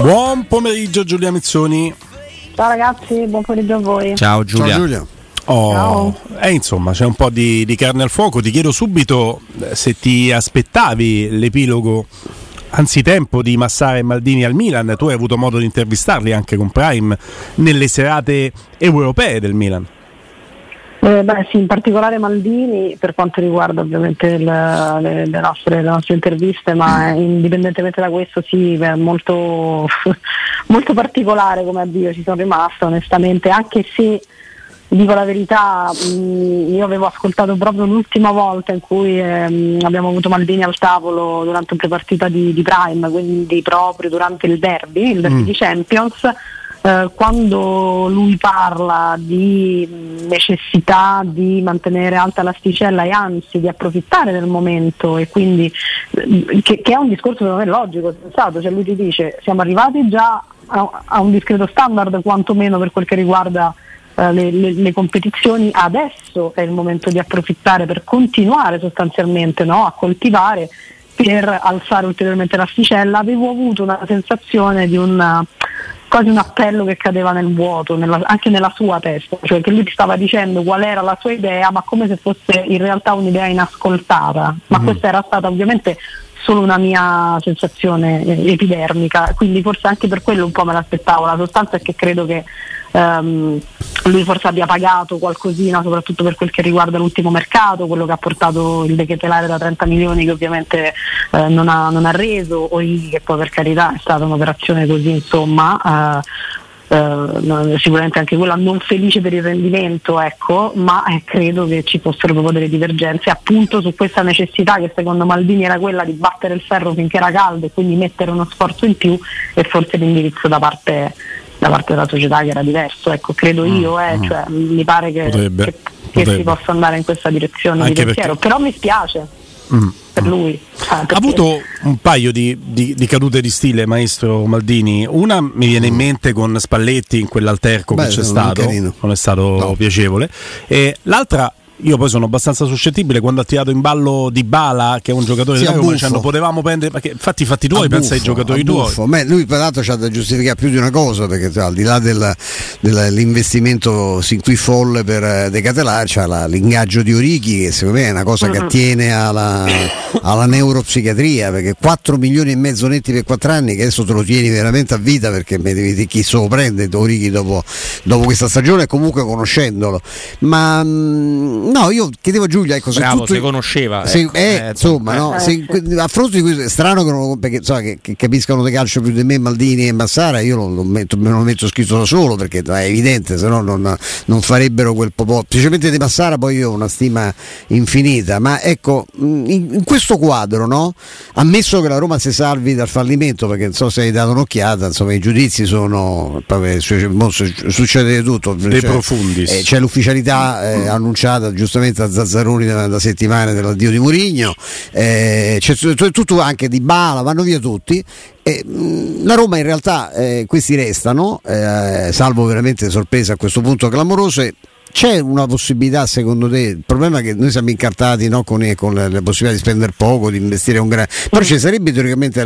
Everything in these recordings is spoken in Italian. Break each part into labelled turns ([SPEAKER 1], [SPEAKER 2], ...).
[SPEAKER 1] Buon pomeriggio Giulia Mizzoni.
[SPEAKER 2] Ciao ragazzi, buon pomeriggio a voi.
[SPEAKER 3] Ciao Giulia.
[SPEAKER 1] Ciao Giulia. Oh,
[SPEAKER 2] Ciao.
[SPEAKER 1] eh, insomma, c'è un po' di, di carne al fuoco. Ti chiedo subito eh, se ti aspettavi l'epilogo anzitempo di Massara e Maldini al Milan. Tu hai avuto modo di intervistarli anche con Prime nelle serate europee del Milan.
[SPEAKER 2] Eh, beh, sì, in particolare Maldini per quanto riguarda ovviamente il- le, le nostre, le nostre interviste, ma eh, indipendentemente da questo sì, è molto, molto particolare come avvio ci sono rimasta onestamente, anche se dico la verità, mh, io avevo ascoltato proprio l'ultima volta in cui ehm, abbiamo avuto Maldini al tavolo durante una prepartita di, di Prime, quindi proprio durante il derby, il derby
[SPEAKER 1] Mm.
[SPEAKER 2] di Champions. Eh, quando lui parla di necessità di mantenere alta l'asticella e anzi di approfittare del momento e quindi eh, che, che è un discorso secondo me logico, sensato, cioè lui ti dice siamo arrivati già a, a un discreto standard quantomeno per quel che riguarda eh, le, le- le competizioni, adesso è il momento di approfittare per continuare sostanzialmente no, a coltivare per alzare ulteriormente l'asticella, avevo avuto una sensazione di un quasi un appello che cadeva nel vuoto, nella- anche nella sua testa, cioè che lui ti stava dicendo qual era la sua idea, ma come se fosse in realtà un'idea inascoltata. Ma questa era stata ovviamente solo una mia sensazione eh, epidermica, quindi forse anche per quello un po' me l'aspettavo. La sostanza è che credo che ehm, lui forse abbia pagato qualcosina, soprattutto per quel che riguarda l'ultimo mercato, quello che ha portato il Dechetelaere da 30 milioni che ovviamente eh, non, ha, non ha reso, Origi che poi per carità è stata un'operazione così insomma. eh, no, sicuramente anche quella non felice per il rendimento, ecco, ma eh, credo che ci fossero proprio delle divergenze appunto su questa necessità che secondo Maldini era quella di battere il ferro finché era caldo e quindi mettere uno sforzo in più e forse l'indirizzo da parte, da parte della società che era diverso, ecco, credo io, eh, cioè, mi pare che,
[SPEAKER 1] Potrebbe,
[SPEAKER 2] che- che
[SPEAKER 1] potrebbe.
[SPEAKER 2] si possa andare in questa direzione
[SPEAKER 1] Anche
[SPEAKER 2] di pensiero,
[SPEAKER 1] perché-
[SPEAKER 2] però mi spiace
[SPEAKER 1] Mm.
[SPEAKER 2] per lui. cioè,
[SPEAKER 1] Ha avuto un paio di, di- di cadute di stile, maestro Maldini. Una mi viene in mente con Spalletti in quell'alterco
[SPEAKER 4] Beh,
[SPEAKER 1] che c'è stato, non è stato
[SPEAKER 4] No.
[SPEAKER 1] piacevole. E l'altra. Io poi sono abbastanza suscettibile quando ha tirato in ballo Di Bala, che è un giocatore
[SPEAKER 4] Sì,
[SPEAKER 1] di
[SPEAKER 4] a
[SPEAKER 1] Roma,
[SPEAKER 4] buffo.
[SPEAKER 1] dicendo potevamo prendere. Perché fatti i fatti tuoi, pensa ai giocatori tuoi.
[SPEAKER 4] Beh, lui peraltro c'ha da giustificare più di una cosa perché al di là del- dell'investimento sin qui folle per eh, De c'ha la- l'ingaggio di Orichi che secondo me è una cosa che attiene alla, alla neuropsichiatria perché 4 milioni e mezzo netti per 4 anni che adesso te lo tieni veramente a vita perché mi devi dire chi se lo prende Orichi dopo, dopo questa stagione comunque conoscendolo ma mm, no io chiedevo a Giulia ecco, se
[SPEAKER 3] Bravo,
[SPEAKER 4] tutto-
[SPEAKER 3] se conosceva.
[SPEAKER 4] se-
[SPEAKER 3] ecco.
[SPEAKER 4] eh,
[SPEAKER 3] Eh,
[SPEAKER 4] insomma,
[SPEAKER 3] eh.
[SPEAKER 4] no?
[SPEAKER 2] Eh,
[SPEAKER 4] Se- a fronte di questo è strano che, non- perché, insomma, che- che capiscano di calcio più di me Maldini e Massara, io lo, lo metto, me lo metto scritto da solo perché è evidente, se no non, non farebbero quel po'. Specialmente di Massara poi io ho una stima infinita, ma ecco, mh, in, in questo quadro, no? ammesso che la Roma si salvi dal fallimento, perché non so se hai dato un'occhiata, insomma i giudizi sono, vabbè, succede di tutto.
[SPEAKER 1] De
[SPEAKER 4] Cioè,
[SPEAKER 1] profundis.
[SPEAKER 4] eh, c'è l'ufficialità eh, annunciata giustamente a Zazzaroni da, da settimane dell'addio di Murigno, eh, c'è tu- tu- tutto anche di Bala, vanno via tutti. E, mh, la Roma in realtà eh, questi restano, eh, salvo veramente sorprese a questo punto clamorose. C'è una possibilità secondo te? Il problema è che noi siamo incartati no, con, con la, la possibilità di spendere poco, di investire un gran... Però ci sarebbe teoricamente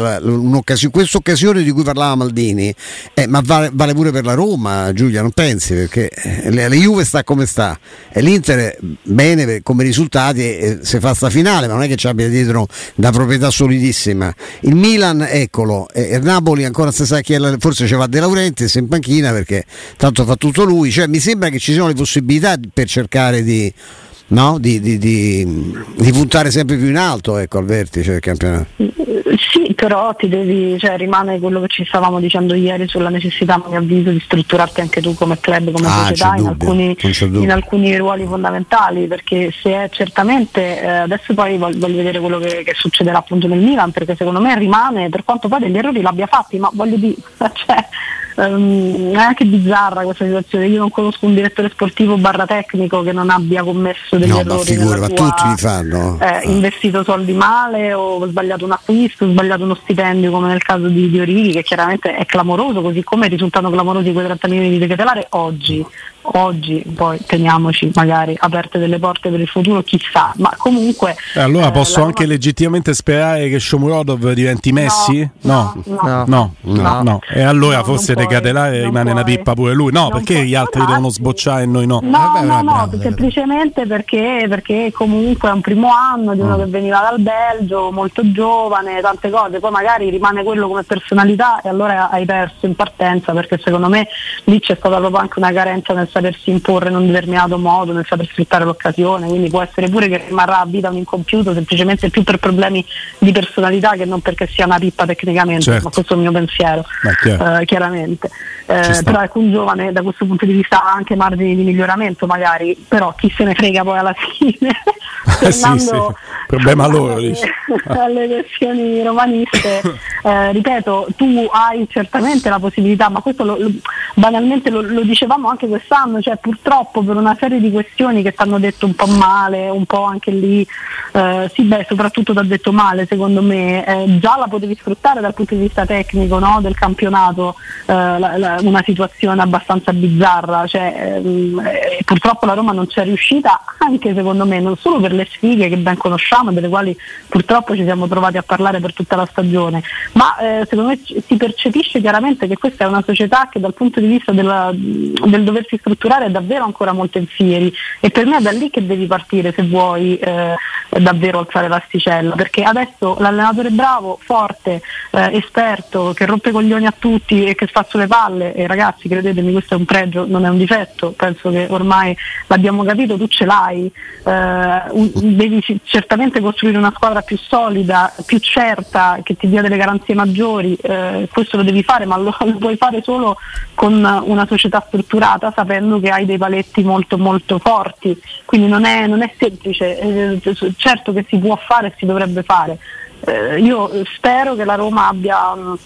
[SPEAKER 4] questa occasione di cui parlava Maldini, eh, ma vale, vale pure per la Roma, Giulia, non pensi? Perché eh, la la Juve sta come sta e l'Inter è bene per- come risultati e, e se fa sta finale, ma non è che ci abbia dietro da proprietà solidissima. Il Milan, eccolo, e il Napoli ancora si sa chi è, la- forse ci va De Laurentiis in panchina perché tanto fa tutto lui, cioè mi sembra che ci siano le possibilità per cercare di... no? di, di- di- puntare sempre più in alto ecco, al vertice del campionato.
[SPEAKER 2] Sì, però ti devi, cioè, rimane quello che ci stavamo dicendo ieri sulla necessità, a mio avviso, di strutturarti anche tu come club, come
[SPEAKER 4] Ah,
[SPEAKER 2] società in alcuni, in alcuni ruoli fondamentali, perché se è certamente, eh, adesso poi voglio, voglio vedere quello che, che succederà appunto nel Milan, perché secondo me rimane, per quanto poi degli errori l'abbia fatti, ma voglio dire, cioè, um, è anche bizzarra questa situazione. Io non conosco un direttore sportivo barra tecnico che non abbia commesso degli
[SPEAKER 4] no,
[SPEAKER 2] errori.
[SPEAKER 4] Ma figura,
[SPEAKER 2] sua,
[SPEAKER 4] tutti li fanno.
[SPEAKER 2] Eh, investito soldi male o sbagliato un acquisto, sbagliato uno stipendio come nel caso di, di Orighi che chiaramente è clamoroso, così come risultano clamorosi quei 30 milioni di Ketelare oggi oggi, poi teniamoci magari aperte delle porte per il futuro, chissà, ma comunque...
[SPEAKER 1] Eh, allora eh, posso anche Roma... legittimamente sperare che Shomurodov diventi Messi?
[SPEAKER 2] No, no,
[SPEAKER 1] no, no, no. E allora forse De Catelare rimane puoi. una pippa pure lui, no, non perché puoi. gli altri no, devono sbocciare e noi no?
[SPEAKER 2] No, Vabbè, no, no, semplicemente perché, perché comunque è un primo anno di uno mm. che veniva dal Belgio, molto giovane, tante cose, poi magari rimane quello come personalità e allora hai perso in partenza perché secondo me lì c'è stata proprio anche una carenza nel sapersi imporre in un determinato modo, nel saper sfruttare l'occasione, quindi può essere pure che rimarrà a vita un incompiuto semplicemente più per problemi di personalità che non perché sia una pippa tecnicamente, certo. ma questo è il mio pensiero, eh, chiaramente. Eh, però ecco un giovane da questo punto di vista ha anche margini di miglioramento magari, però chi se ne frega poi alla fine.
[SPEAKER 1] eh sì, sì. Problema loro.
[SPEAKER 2] Alle, alle versioni romaniste, eh, ripeto, tu hai certamente la possibilità, ma questo lo, lo, banalmente lo, lo dicevamo anche quest'anno, quest'anno, cioè purtroppo per una serie di questioni che ti hanno detto un po' male, un po' anche lì, eh, sì beh soprattutto ti ha detto male secondo me, eh, già la potevi sfruttare dal punto di vista tecnico no, del campionato, eh, la, la, una situazione abbastanza bizzarra, cioè, ehm, purtroppo la Roma non c'è riuscita anche secondo me, non solo per le sfighe che ben conosciamo, delle quali purtroppo ci siamo trovati a parlare per tutta la stagione, ma eh, secondo me si percepisce chiaramente che questa è una società che dal punto di vista della, del doversi sfruttare strutturare davvero ancora molto in fieri. E per me è da lì che devi partire se vuoi eh, davvero alzare l'asticella. Perché adesso l'allenatore bravo, forte, eh, esperto, che rompe coglioni a tutti e che fa sulle palle e ragazzi credetemi questo è un pregio, non è un difetto, penso che ormai l'abbiamo capito, tu ce l'hai, eh, un, devi certamente costruire una squadra più solida, più certa, che ti dia delle garanzie maggiori, eh, questo lo devi fare ma lo, lo puoi fare solo con una società strutturata sapendo sapendo che hai dei paletti molto molto forti, quindi non è, non è semplice, eh, certo che si può fare e si dovrebbe fare. Eh, io spero che la Roma abbia um,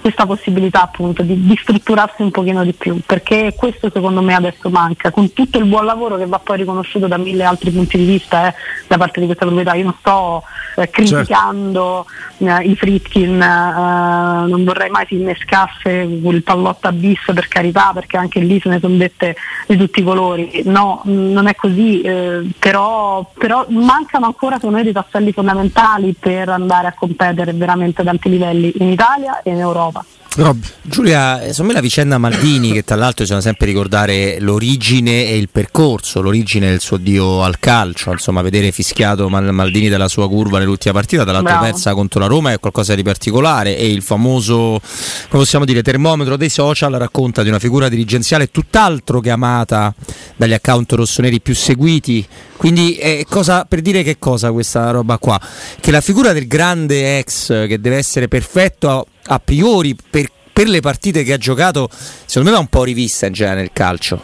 [SPEAKER 2] questa possibilità appunto di, di, strutturarsi un pochino di più, perché questo secondo me adesso manca, con tutto il buon lavoro che va poi riconosciuto da mille altri punti di vista eh, da parte di questa proprietà. Io non sto eh, criticando certo. eh, i Fritkin, eh, non vorrei mai si innescasse il pallotta bis per carità, perché anche lì se ne sono dette di tutti i colori. No, non è così, eh, però, però, mancano ancora secondo me dei tasselli fondamentali per andare a competere veramente ad alti livelli in Italia e in Europa. Europa.
[SPEAKER 3] Rob. Giulia, secondo me la vicenda Maldini, che tra l'altro bisogna sempre ricordare l'origine e il percorso, l'origine del suo dio al calcio, insomma, vedere fischiato Maldini dalla sua curva nell'ultima partita, dall'altra persa contro la Roma è qualcosa di particolare e il famoso, come possiamo dire, termometro dei social racconta di una figura dirigenziale tutt'altro che amata dagli account rossoneri più seguiti. Quindi eh, cosa, per dire che cosa questa roba qua? Che la figura del grande ex che deve essere perfetto a priori per, per, le partite che ha giocato, secondo me va un po' rivista in genere nel calcio.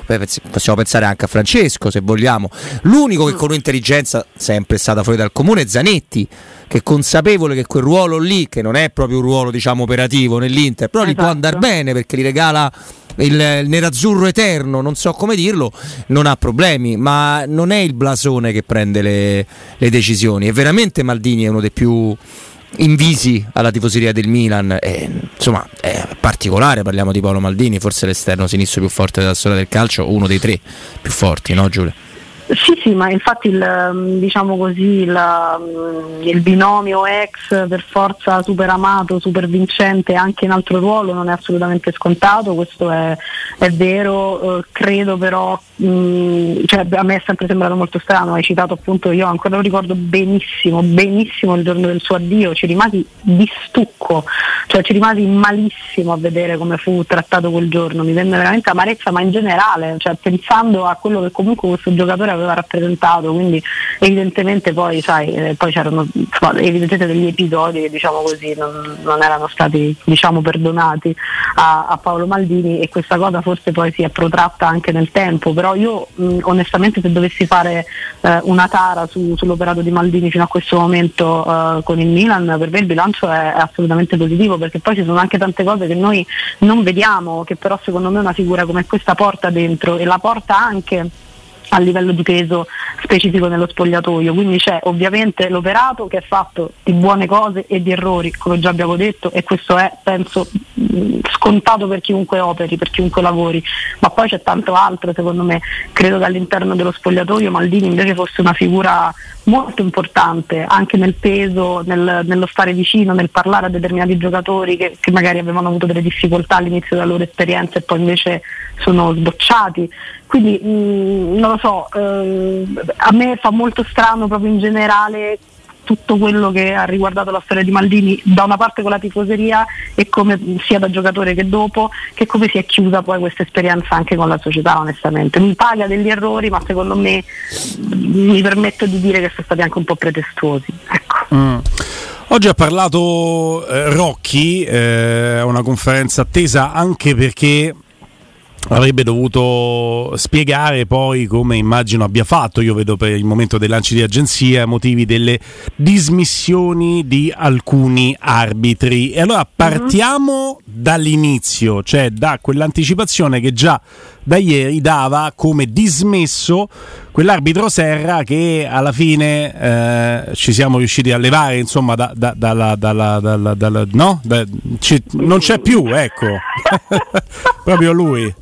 [SPEAKER 3] Possiamo pensare anche a Francesco se vogliamo. L'unico che con un'intelligenza sempre è stata fuori dal comune è Zanetti, che è consapevole che quel ruolo lì, che non è proprio un ruolo diciamo operativo nell'Inter, però esatto. gli può andare esatto. bene perché gli regala il, il nerazzurro eterno, non so come dirlo, non ha problemi, ma non è il blasone che prende le, le decisioni. E veramente Maldini è uno dei più invisi alla tifoseria del Milan. E, insomma, è particolare, parliamo di Paolo Maldini, forse l'esterno sinistro più forte della storia del calcio, uno dei tre più forti, no Giulia?
[SPEAKER 2] Sì, sì, ma infatti il, mm, diciamo così, il, mm, il, binomio ex per forza super amato, super vincente anche in altro ruolo non è assolutamente scontato, questo è, è vero, eh, credo però, mm, cioè, a me è sempre sembrato molto strano, hai citato appunto, io ancora lo ricordo benissimo, benissimo il giorno del suo addio, ci rimasi di stucco, cioè ci rimasi malissimo a vedere come fu trattato quel giorno, mi venne veramente amarezza, ma in generale, cioè, pensando a quello che comunque questo giocatore aveva rappresentato, quindi evidentemente poi, sai, eh, poi c'erano insomma, evidentemente degli episodi che diciamo così non, non erano stati diciamo, perdonati a, a, Paolo Maldini e questa cosa forse poi si è protratta anche nel tempo, però io mh, onestamente se dovessi fare eh, una tara su, sull'operato di Maldini fino a questo momento eh, con il Milan, per me il bilancio è, è assolutamente positivo perché poi ci sono anche tante cose che noi non vediamo, che però secondo me una figura come questa porta dentro e la porta anche a livello di peso specifico nello spogliatoio, quindi c'è ovviamente l'operato che è fatto di buone cose e di errori, come già abbiamo detto, e questo è penso scontato per chiunque operi, per chiunque lavori, ma poi c'è tanto altro secondo me, credo che all'interno dello spogliatoio Maldini invece fosse una figura molto importante anche nel peso, nel, nello stare vicino, nel parlare a determinati giocatori che, che magari avevano avuto delle difficoltà all'inizio della loro esperienza e poi invece sono sbocciati. Quindi mh, mm, non lo so, eh, a me fa molto strano proprio in generale tutto quello che ha riguardato la storia di Maldini da una parte con la tifoseria e come sia da giocatore che dopo, che come si è chiusa poi questa esperienza anche con la società onestamente. Mi paga degli errori ma secondo me mi permetto di dire che sono stati anche un po' pretestuosi. Ecco.
[SPEAKER 1] Mm. Oggi ha parlato eh, Rocchi, eh, una conferenza attesa anche perché avrebbe dovuto spiegare poi come immagino abbia fatto, io vedo per il momento dei lanci di agenzia, motivi delle dismissioni di alcuni arbitri. E allora partiamo uh-huh. dall'inizio, cioè da quell'anticipazione che già da ieri dava come dismesso quell'arbitro Serra che alla fine eh, ci siamo riusciti a levare insomma da, da, dalla, dalla, dalla, dalla no? Da, ci, non c'è più ecco proprio lui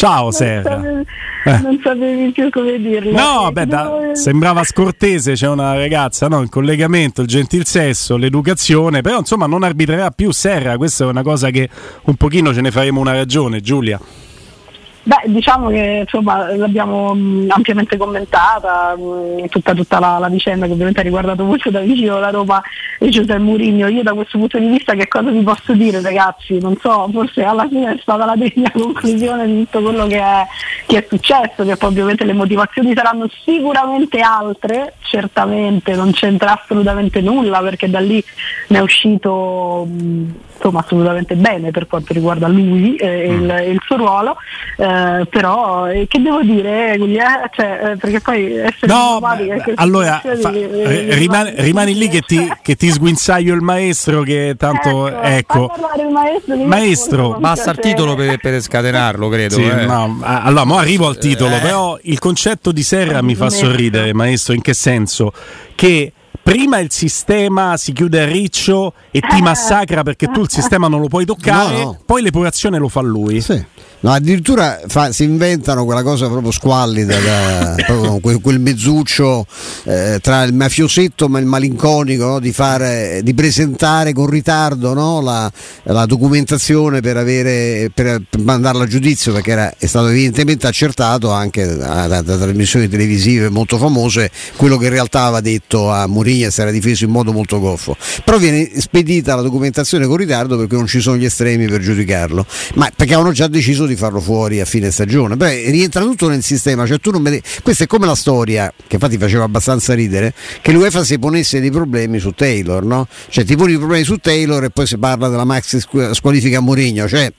[SPEAKER 1] Ciao Serra.
[SPEAKER 2] Non, eh. non sapevi più come dirlo.
[SPEAKER 1] No, beh, da, sembrava scortese, c'è una ragazza, no? il collegamento, il gentil sesso, l'educazione, però insomma non arbitrerà più Serra, questa è una cosa che un pochino ce ne faremo una ragione, Giulia.
[SPEAKER 2] Beh, diciamo che insomma, l'abbiamo mh, ampiamente commentata, mh, tutta, tutta la, la, vicenda che ovviamente ha riguardato molto da vicino la Roma e Giuseppe Mourinho. Io da questo punto di vista che cosa vi posso dire ragazzi? Non so, forse alla fine è stata la degna conclusione di tutto quello che è, che è successo, che poi ovviamente le motivazioni saranno sicuramente altre, certamente non c'entra assolutamente nulla perché da lì ne è uscito mh, insomma, assolutamente bene per quanto riguarda lui e mm. il, il, suo ruolo. Eh, eh, però eh, che devo dire Guglielmo? Cioè, eh, perché poi essere
[SPEAKER 1] no, beh, allora fa, di, rimani, rimani lì che ti, che ti, sguinzaglio il maestro che tanto ecco, ecco.
[SPEAKER 3] maestro, maestro basta il titolo per, per, scatenarlo credo sì,
[SPEAKER 1] eh. no, allora mo arrivo al titolo eh. però il concetto di Serra mi fa sorridere maestro in che senso che prima il sistema si chiude a riccio e ti massacra perché tu il sistema non lo puoi toccare, no, no. poi l'epurazione lo fa lui.
[SPEAKER 4] Sì. No, addirittura fa, si inventano quella cosa proprio squallida, da, proprio quel, quel, mezzuccio eh, tra il mafiosetto e il malinconico no? di, fare, di, presentare con ritardo no? la, la, documentazione per, avere, per, per, mandarla a giudizio perché era, è stato evidentemente accertato anche da, da, da, trasmissioni televisive molto famose quello che in realtà aveva detto a Mourinho si era difeso in modo molto goffo. Però viene spedita la documentazione con ritardo perché non ci sono gli estremi per giudicarlo, ma perché hanno già deciso di farlo fuori a fine stagione. Beh, rientra tutto nel sistema, cioè tu non vedi... questa è come la storia, che infatti faceva abbastanza ridere, che l'UEFA si ponesse dei problemi su Taylor, no? Cioè ti poni i problemi su Taylor e poi si parla della maxi squalifica Mourinho, cioè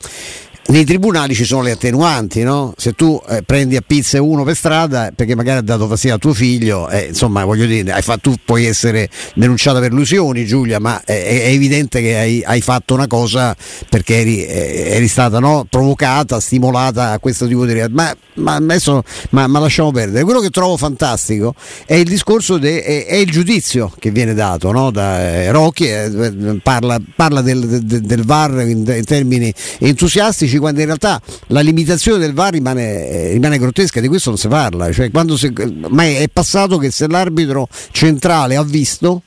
[SPEAKER 4] nei tribunali ci sono le attenuanti, no? Se tu eh, prendi a pizze uno per strada perché magari ha dato fastidio a tuo figlio, eh, insomma, voglio dire, fatto, tu puoi essere denunciata per illusioni, Giulia, ma è, è evidente che hai, hai, fatto una cosa perché eri, eh, eri stata no? provocata, stimolata a questo tipo di realtà. Ma, ma adesso ma, ma, lasciamo perdere. Quello che trovo fantastico è il discorso, de, è, è, il giudizio che viene dato no? da eh, Rocchi, eh, parla, parla del, del, del, VAR in, in termini entusiastici quando in realtà la limitazione del VAR rimane, eh, rimane grottesca, di questo non si parla, cioè, si, ma è passato che se l'arbitro centrale ha visto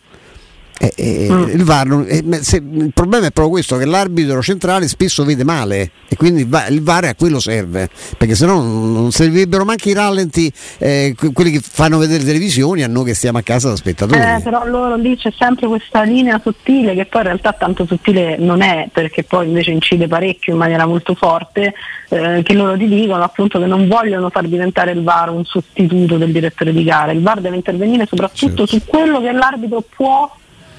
[SPEAKER 4] Eh, eh,
[SPEAKER 2] Mm.
[SPEAKER 4] il, VAR eh, se- il problema è proprio questo che l'arbitro centrale spesso vede male e quindi il VAR, il VAR a quello serve perché sennò non, non servirebbero manche i rallenti eh, que- quelli che fanno vedere televisioni a noi che stiamo a casa da spettatori
[SPEAKER 2] Eh, però loro lì c'è sempre questa linea sottile che poi in realtà tanto sottile non è perché poi invece incide parecchio in maniera molto forte eh, che loro ti dicono appunto che non vogliono far diventare il VAR un sostituto del direttore di gara il VAR deve intervenire soprattutto
[SPEAKER 4] Certo.
[SPEAKER 2] su quello che l'arbitro può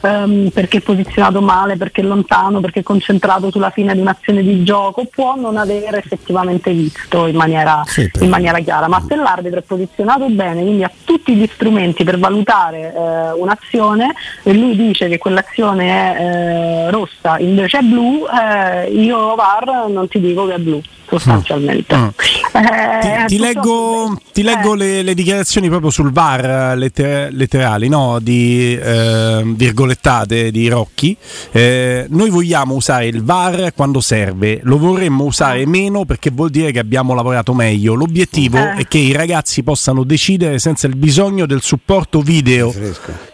[SPEAKER 2] ehm, perché è posizionato male, perché è lontano, perché è concentrato sulla fine di un'azione di gioco, può non avere effettivamente visto in maniera,
[SPEAKER 4] Sì,
[SPEAKER 2] in maniera chiara. Ma se l'arbitro è posizionato bene, quindi ha tutti gli strumenti per valutare eh, un'azione e lui dice che quell'azione è eh, rossa, invece è blu, eh, io VAR non ti dico che è blu. Sostanzialmente,
[SPEAKER 1] Mm.
[SPEAKER 2] Eh,
[SPEAKER 1] Ti, ti leggo, ti leggo
[SPEAKER 2] eh,
[SPEAKER 1] le, le dichiarazioni proprio sul VAR eh, letter- letterali, no? di eh, virgolettate di Rocchi. Eh, noi vogliamo usare il VAR quando serve, lo vorremmo usare meno perché vuol dire che abbiamo lavorato meglio. L'obiettivo
[SPEAKER 2] Eh.
[SPEAKER 1] è che i ragazzi possano decidere senza il bisogno del supporto video.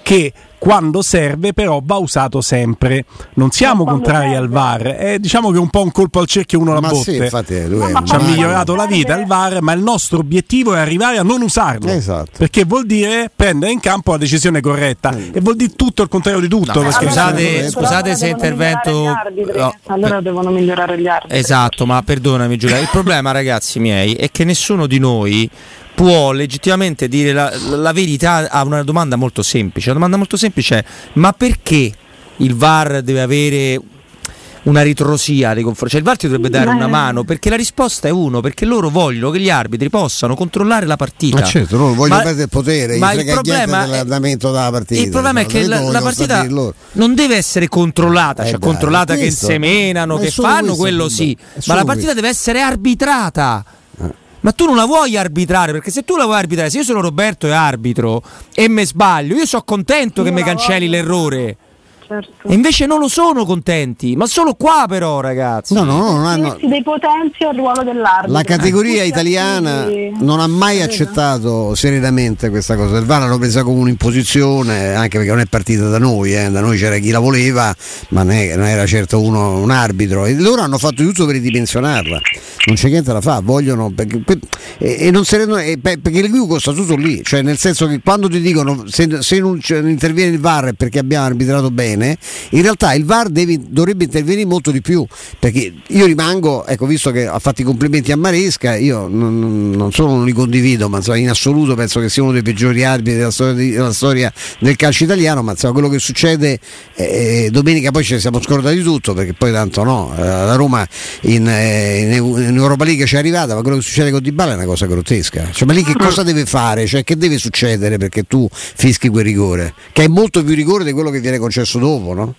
[SPEAKER 1] Che quando serve però va usato sempre. Non siamo contrari al. VAR, è diciamo che è un po' un colpo al cerchio uno la
[SPEAKER 4] ma
[SPEAKER 1] botte.
[SPEAKER 4] sì infatti un
[SPEAKER 1] ci ha migliorato la vita il VAR, ma il nostro obiettivo è arrivare a non usarlo.
[SPEAKER 4] Esatto.
[SPEAKER 1] Perché vuol dire prendere in campo la decisione corretta e vuol dire tutto il contrario di tutto.
[SPEAKER 3] No, scusate, scusate se intervento-
[SPEAKER 2] arbitri.
[SPEAKER 3] no,
[SPEAKER 2] allora
[SPEAKER 3] per-
[SPEAKER 2] devono migliorare gli arbitri.
[SPEAKER 3] Esatto, ma perdonami Giulia, il problema ragazzi miei è che nessuno di noi può legittimamente dire la, la verità a una domanda molto semplice. La domanda molto semplice è ma perché il VAR deve avere una ritrosia nei confronti? Cioè il VAR ti dovrebbe dare
[SPEAKER 2] Beh.
[SPEAKER 3] una mano perché la risposta è uno, perché loro vogliono che gli arbitri possano controllare la partita.
[SPEAKER 4] Ma certo, loro vogliono
[SPEAKER 3] Ma-
[SPEAKER 4] perdere il potere,
[SPEAKER 3] ma il problema è-
[SPEAKER 4] dell'andamento della partita.
[SPEAKER 3] il problema è che
[SPEAKER 4] L'andamento
[SPEAKER 3] la, la partita non deve essere controllata,
[SPEAKER 4] Eh
[SPEAKER 3] cioè
[SPEAKER 4] dai,
[SPEAKER 3] controllata che semenano, che fanno, quello sì, ma la partita
[SPEAKER 4] questo.
[SPEAKER 3] deve essere arbitrata. Ma tu non la vuoi arbitrare perché se tu la vuoi arbitrare, se io sono Roberto e arbitro e me sbaglio, io sono contento che
[SPEAKER 2] Io
[SPEAKER 3] mi
[SPEAKER 2] la
[SPEAKER 3] cancelli
[SPEAKER 2] voglio.
[SPEAKER 3] l'errore.
[SPEAKER 2] Certo.
[SPEAKER 3] E invece non lo sono contenti, ma solo qua però ragazzi.
[SPEAKER 4] No, no, no, non hanno,
[SPEAKER 2] Si depotenzia il ruolo dell'arbitro.
[SPEAKER 4] La categoria italiana
[SPEAKER 2] attivi-
[SPEAKER 4] non ha mai accettato serenamente questa cosa. Il VAR l'hanno presa come un'imposizione, anche perché non è partita da noi, eh. da noi c'era chi la voleva, ma non, è- non era certo uno, un arbitro. E loro hanno fatto tutto per ridimensionarla. Non c'è niente da fare, vogliono. Perché, per- e, e non se ne- e pe- perché l'equivoco sta tutto lì, cioè nel senso che quando ti dicono se, se non interviene il VAR è perché abbiamo arbitrato bene, in realtà il VAR deve- dovrebbe intervenire molto di più. Perché io rimango, ecco, visto che ha fatto i complimenti a Maresca, io non, non solo non li condivido, ma insomma, in assoluto penso che sia uno dei peggiori arbitri della storia, di- della storia del calcio italiano, ma insomma, quello che succede eh, domenica poi ci siamo scordati di tutto, perché poi tanto no, eh, la Roma in, eh, in Eu- in Europa League ci è arrivata, ma quello che succede con Dybala è una cosa grottesca. Cioè, ma lì che cosa deve fare? Cioè, che deve succedere perché tu fischi quel rigore? Che è molto più rigore di quello che viene concesso dopo, no?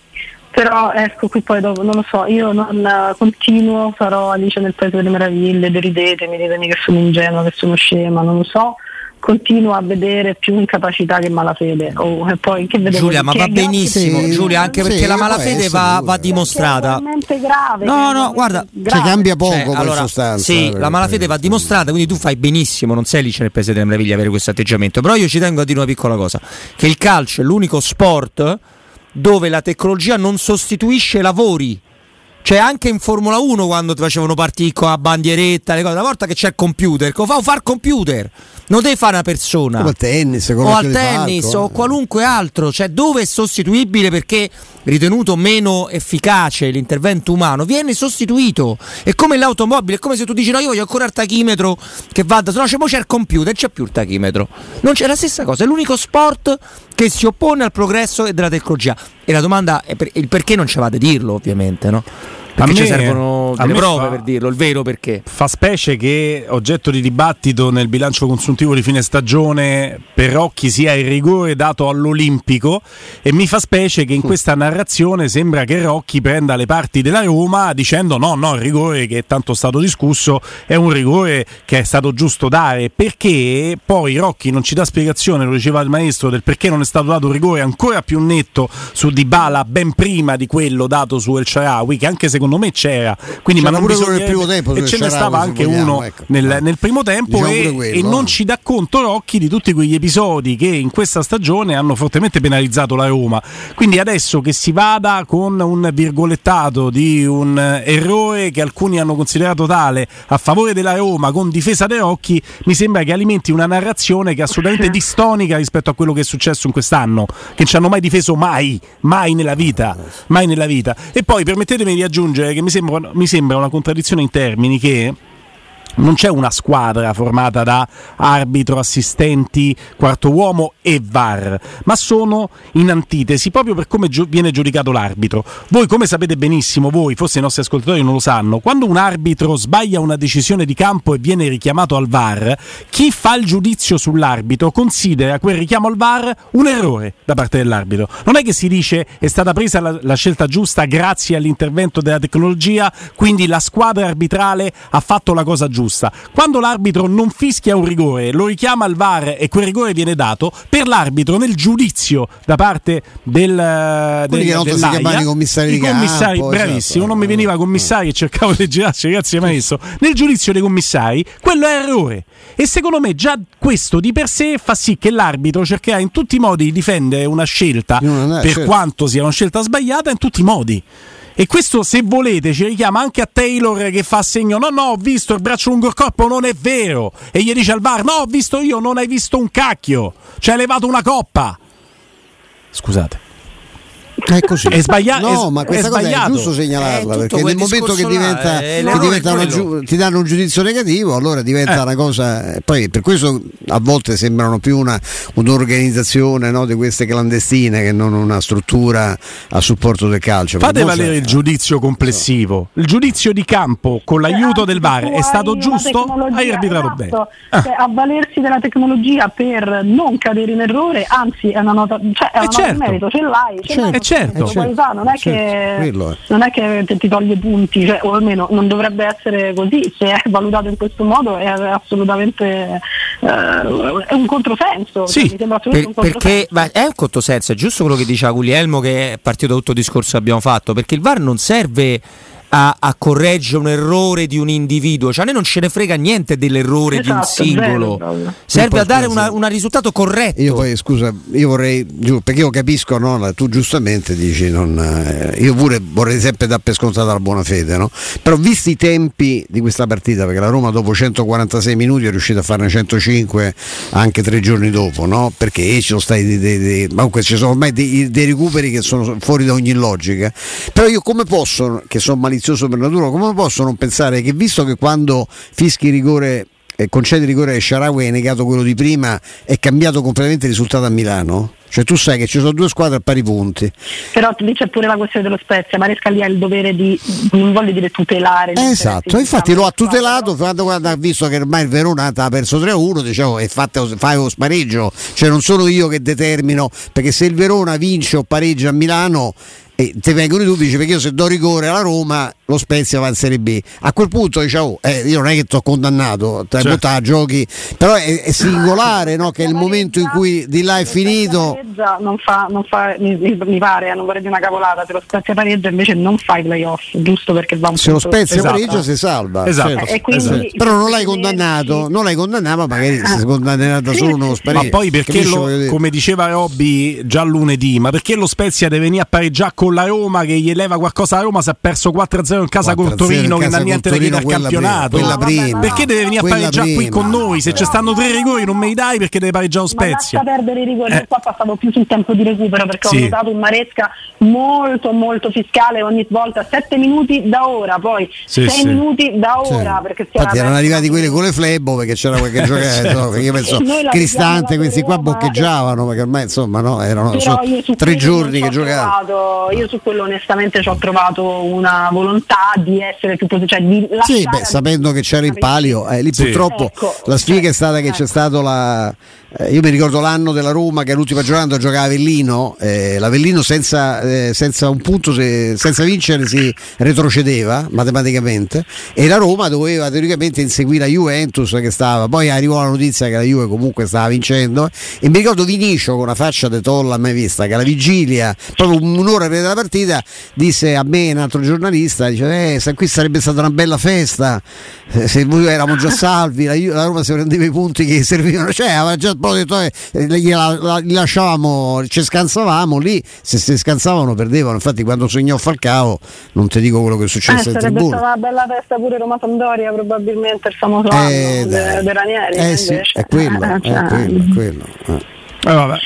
[SPEAKER 2] Però ecco qui poi dopo, non lo so, io non eh, continuo, sarò Alice nel Paese delle Meraviglie, deridetemi, ditemi che sono ingenua, che sono scema, non lo so. Continuo a vedere più incapacità che malafede. Oh, e poi che
[SPEAKER 3] Giulia, ma
[SPEAKER 2] che
[SPEAKER 3] va benissimo,
[SPEAKER 4] Sì,
[SPEAKER 3] Giulia, anche
[SPEAKER 4] sì,
[SPEAKER 3] perché la malafede va, va dimostrata.
[SPEAKER 2] È veramente grave.
[SPEAKER 3] No, no, guarda,
[SPEAKER 2] grave.
[SPEAKER 4] Cioè, cambia poco
[SPEAKER 3] Cioè,
[SPEAKER 4] poi in
[SPEAKER 3] allora,
[SPEAKER 4] sostanza.
[SPEAKER 3] Sì,
[SPEAKER 4] eh,
[SPEAKER 3] la malafede va dimostrata, quindi tu fai benissimo, non sei lì nel Paese delle Meraviglie avere questo atteggiamento. Però io ci tengo a dire una piccola cosa: che il calcio è l'unico sport dove la tecnologia non sostituisce lavori. Cioè anche in Formula 1 quando ti facevano partire con la bandieretta, le cose, una volta che c'è il computer, che fa far computer, non devi fare una persona.
[SPEAKER 4] Come al tennis, come
[SPEAKER 3] o
[SPEAKER 4] al
[SPEAKER 3] tennis o qualunque altro, cioè dove è sostituibile perché ritenuto meno efficace l'intervento umano, viene sostituito. È come l'automobile, è come se tu dici no, io voglio ancora il tachimetro che vada, se no c'è, c'è il computer, c'è più il tachimetro. Non c'è la stessa cosa, è l'unico sport che si oppone al progresso e della tecnologia. E la domanda è per- il perché non ci vate dirlo, ovviamente, no? Perché
[SPEAKER 1] A
[SPEAKER 3] ci
[SPEAKER 1] me-
[SPEAKER 3] servono delle prove
[SPEAKER 1] fa-
[SPEAKER 3] per dirlo, il vero perché.
[SPEAKER 1] Fa specie che oggetto di dibattito nel bilancio consuntivo di fine stagione per Rocchi sia il rigore dato all'Olimpico e mi fa specie che in questa narrazione sembra che Rocchi prenda le parti della Roma dicendo no, no, il rigore che è tanto stato discusso è un rigore che è stato giusto dare perché poi Rocchi non ci dà spiegazione, lo diceva il maestro, del perché non è stato dato un rigore ancora più netto su Dybala ben prima di quello dato su El Sharawi che anche secondo me c'era Quindi,
[SPEAKER 4] C'era
[SPEAKER 1] ma non bisognerebbe-
[SPEAKER 4] nel primo tempo,
[SPEAKER 1] e ce ne stava anche
[SPEAKER 4] vogliamo,
[SPEAKER 1] uno
[SPEAKER 4] ecco.
[SPEAKER 1] nel,
[SPEAKER 4] Eh.
[SPEAKER 1] nel primo tempo
[SPEAKER 4] Diciamo
[SPEAKER 1] e,
[SPEAKER 4] quello,
[SPEAKER 1] e non
[SPEAKER 4] no?
[SPEAKER 1] ci dà conto Rocchi di tutti quegli episodi che in questa stagione hanno fortemente penalizzato la Roma. Quindi adesso che si vada con un virgolettato di un eh, errore che alcuni hanno considerato tale a favore della Roma con difesa dei Rocchi, mi sembra che alimenti una narrazione che è assolutamente distonica rispetto a quello che è successo in quest'anno, che ci hanno mai difeso mai, mai nella vita, mai nella vita. E poi permettetemi di aggiungere che mi sembra, mi sembra una contraddizione in termini che non c'è una squadra formata da arbitro, assistenti, quarto uomo e VAR, ma sono in antitesi proprio per come gio- viene giudicato l'arbitro. Voi come sapete benissimo, voi, forse i nostri ascoltatori non lo sanno, quando un arbitro sbaglia una decisione di campo e viene richiamato al VAR, chi fa il giudizio sull'arbitro considera quel richiamo al VAR un errore da parte dell'arbitro. Non è che si dice è stata presa la, la scelta giusta grazie all'intervento della tecnologia, quindi la squadra arbitrale ha fatto la cosa giusta. Quando l'arbitro non fischia un rigore, lo richiama al VAR e quel rigore viene dato, per l'arbitro nel giudizio da parte del,
[SPEAKER 4] Quelli
[SPEAKER 1] del
[SPEAKER 4] che
[SPEAKER 1] dell'AIA,
[SPEAKER 4] i commissari
[SPEAKER 1] i
[SPEAKER 4] di campo,
[SPEAKER 1] commissari,
[SPEAKER 4] esatto.
[SPEAKER 1] bravissimo, non mi veniva commissari e cercavo di girarci, grazie maestro. Nel giudizio dei commissari, quello è errore. E secondo me già questo di per sé fa sì che l'arbitro cercherà in tutti i modi di difendere una scelta,
[SPEAKER 4] In una-
[SPEAKER 1] per
[SPEAKER 4] certo.
[SPEAKER 1] quanto sia una scelta sbagliata, in tutti i modi. E questo, se volete, ci richiama anche a Taylor che fa segno: No, no, ho visto il braccio lungo il corpo, non è vero. E gli dice al bar: No, ho visto io, non hai visto un cacchio. Ci hai levato una coppa. Scusate.
[SPEAKER 4] È così.
[SPEAKER 1] È sbaglia-
[SPEAKER 4] No, ma
[SPEAKER 1] è
[SPEAKER 4] questa cosa è
[SPEAKER 1] sbagliato.
[SPEAKER 4] giusto segnalarla
[SPEAKER 3] tutto
[SPEAKER 4] perché nel momento che
[SPEAKER 3] discorso là,
[SPEAKER 4] diventa,
[SPEAKER 3] eh,
[SPEAKER 4] che diventa giu- ti danno un giudizio negativo, allora diventa
[SPEAKER 1] Eh.
[SPEAKER 4] una cosa. Poi per questo a volte sembrano più una, un'organizzazione no, di queste clandestine che non una struttura a supporto del calcio.
[SPEAKER 1] Fate valere il giudizio complessivo. Il giudizio di campo con l'aiuto del VAR è stato giusto? Hai arbitrato bene. Ah.
[SPEAKER 2] Cioè, avvalersi della tecnologia per non cadere in errore, anzi è una nota, cioè, è
[SPEAKER 1] Eh,
[SPEAKER 2] una nota
[SPEAKER 1] certo.
[SPEAKER 2] di merito, ce l'hai, ce
[SPEAKER 4] Certo.
[SPEAKER 2] l'hai
[SPEAKER 1] Eh, certo.
[SPEAKER 2] qualità, non è
[SPEAKER 4] Certo,
[SPEAKER 2] che, non è che ti, toglie punti, cioè, o almeno non dovrebbe essere così, se è valutato in questo modo è assolutamente eh, è un controsenso,
[SPEAKER 1] Sì,
[SPEAKER 2] cioè, mi sembra
[SPEAKER 3] Per-
[SPEAKER 2] assolutamente un
[SPEAKER 3] perché
[SPEAKER 2] controsenso.
[SPEAKER 3] ma è un controsenso, è giusto quello che diceva Guglielmo che è partito da tutto il discorso che abbiamo fatto, perché il VAR non serve a, a correggere un errore di un individuo, cioè a noi non ce ne frega niente dell'errore di un
[SPEAKER 2] Esatto,
[SPEAKER 3] singolo,
[SPEAKER 2] proprio.
[SPEAKER 3] serve a dare un risultato corretto.
[SPEAKER 4] Io poi scusa, io vorrei, giù, perché io capisco, no, tu giustamente dici, non, eh, io pure vorrei sempre dare per scontata la buona fede, no? però visti i tempi di questa partita, perché la Roma dopo 146 minuti è riuscita a farne 105 anche tre giorni dopo, no? perché ci sono stati dei, dei- dei- ma comunque ci sono ormai dei, dei recuperi che sono fuori da ogni logica, però io come posso, che sono malizioso per natura, come posso non pensare che visto che quando fischi rigore e concede rigore a Sharawi hai negato quello di prima è cambiato completamente il risultato a Milano? Cioè tu sai che ci sono due squadre a pari punti.
[SPEAKER 2] Però lì c'è pure la questione dello Spezia, Maresca lì ha il dovere di, non voglio dire tutelare.
[SPEAKER 4] Eh, esatto,
[SPEAKER 2] di
[SPEAKER 4] infatti lo ha tutelato quando, quando ha visto che ormai il Verona ha perso 3-1, dicevo e fai lo spareggio, cioè non sono io che determino, perché se il Verona vince o pareggia a Milano e ti vengono i dubbi, perché io se do rigore alla Roma lo Spezia va in Serie B. A quel punto diciamo, eh, io non è che ti ho condannato, te
[SPEAKER 1] Certo.
[SPEAKER 4] a giochi, però è, è singolare no, che è il momento in cui di là è finito.
[SPEAKER 2] Non fa, non fa, mi, mi- pare, eh, non vorrei dire una cavolata, se lo Spezia pareggia invece non fa i playoff, giusto perché va un
[SPEAKER 4] Se lo Spezia
[SPEAKER 1] Esatto.
[SPEAKER 4] pareggia si salva.
[SPEAKER 1] Esatto.
[SPEAKER 4] certo.
[SPEAKER 2] E quindi-
[SPEAKER 1] Esatto.
[SPEAKER 4] Però non l'hai condannato, non l'hai condannato, ma magari si condannerà da solo uno spareggio.
[SPEAKER 1] Ma poi perché, lo- come diceva Robby già lunedì, ma perché lo Spezia deve venire a pareggiare con la Roma che gli leva qualcosa alla Roma se ha perso 4-0 in casa
[SPEAKER 4] 4-0
[SPEAKER 1] col Torino
[SPEAKER 4] in
[SPEAKER 1] che non ha niente da chiedere al campionato?
[SPEAKER 4] prima, prima.
[SPEAKER 1] Perché deve venire a pareggiare qui con noi? Se ci stanno tre rigori non me li dai perché deve pareggiare lo
[SPEAKER 2] Ma
[SPEAKER 1] Spezia.
[SPEAKER 2] lascia perdere i rigori,
[SPEAKER 1] Eh.
[SPEAKER 2] qua passavo più sul tempo di recupero perché
[SPEAKER 1] Sì.
[SPEAKER 2] ho notato un Maresca molto molto fiscale ogni volta, 7 minuti da ora, poi
[SPEAKER 1] Sì,
[SPEAKER 2] 6
[SPEAKER 1] sì.
[SPEAKER 2] minuti da
[SPEAKER 4] Sì.
[SPEAKER 2] ora perché
[SPEAKER 4] Infatti erano arrivati quelli con le flebbo perché c'era qualche giocatore.
[SPEAKER 1] Certo.
[SPEAKER 4] perché io penso Cristante, questi qua boccheggiavano perché ormai insomma no, erano
[SPEAKER 2] Però
[SPEAKER 4] so- tre giorni che giocavano.
[SPEAKER 2] io su quello onestamente ci ho trovato una volontà di essere posi- cioè di
[SPEAKER 4] Sì, beh, sapendo che c'era il palio, eh, lì
[SPEAKER 1] Sì.
[SPEAKER 4] purtroppo
[SPEAKER 2] Ecco,
[SPEAKER 4] la sfiga
[SPEAKER 2] cioè,
[SPEAKER 4] è stata che c'è
[SPEAKER 2] ecco.
[SPEAKER 4] stato la. Eh, io mi ricordo l'anno della Roma che l'ultima giornata giocava Avellino, eh, l'Avellino senza, eh, senza un punto, se- senza vincere si retrocedeva matematicamente e la Roma doveva teoricamente inseguire la Juventus che stava, poi arrivò la notizia che la Juve comunque stava vincendo e mi ricordo Vinicio con una faccia de tolla mai vista che alla vigilia, proprio un'ora prima della partita, disse a me un altro giornalista, dice eh, qui sarebbe stata una bella festa eh, se noi eravamo già salvi la, la, Roma si prendeva i punti che servivano cioè aveva già detto eh, li, li lasciavamo ci scansavamo lì se si scansavano perdevano infatti quando segnò Falcao non ti dico quello che è successo
[SPEAKER 2] eh,
[SPEAKER 4] in
[SPEAKER 2] sarebbe stata una bella festa pure Roma Sampdoria probabilmente il famoso anno
[SPEAKER 4] eh,
[SPEAKER 2] de, de Ranieri
[SPEAKER 4] eh sì, è quello,
[SPEAKER 2] eh,
[SPEAKER 4] è
[SPEAKER 2] cioè,
[SPEAKER 4] quello, è quello. Eh.
[SPEAKER 1] Eh,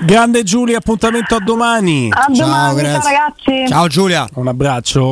[SPEAKER 1] Grande Giulia, appuntamento a domani.
[SPEAKER 2] a
[SPEAKER 4] Ciao,
[SPEAKER 2] domani ciao ragazzi
[SPEAKER 3] Ciao Giulia.
[SPEAKER 1] Un abbraccio.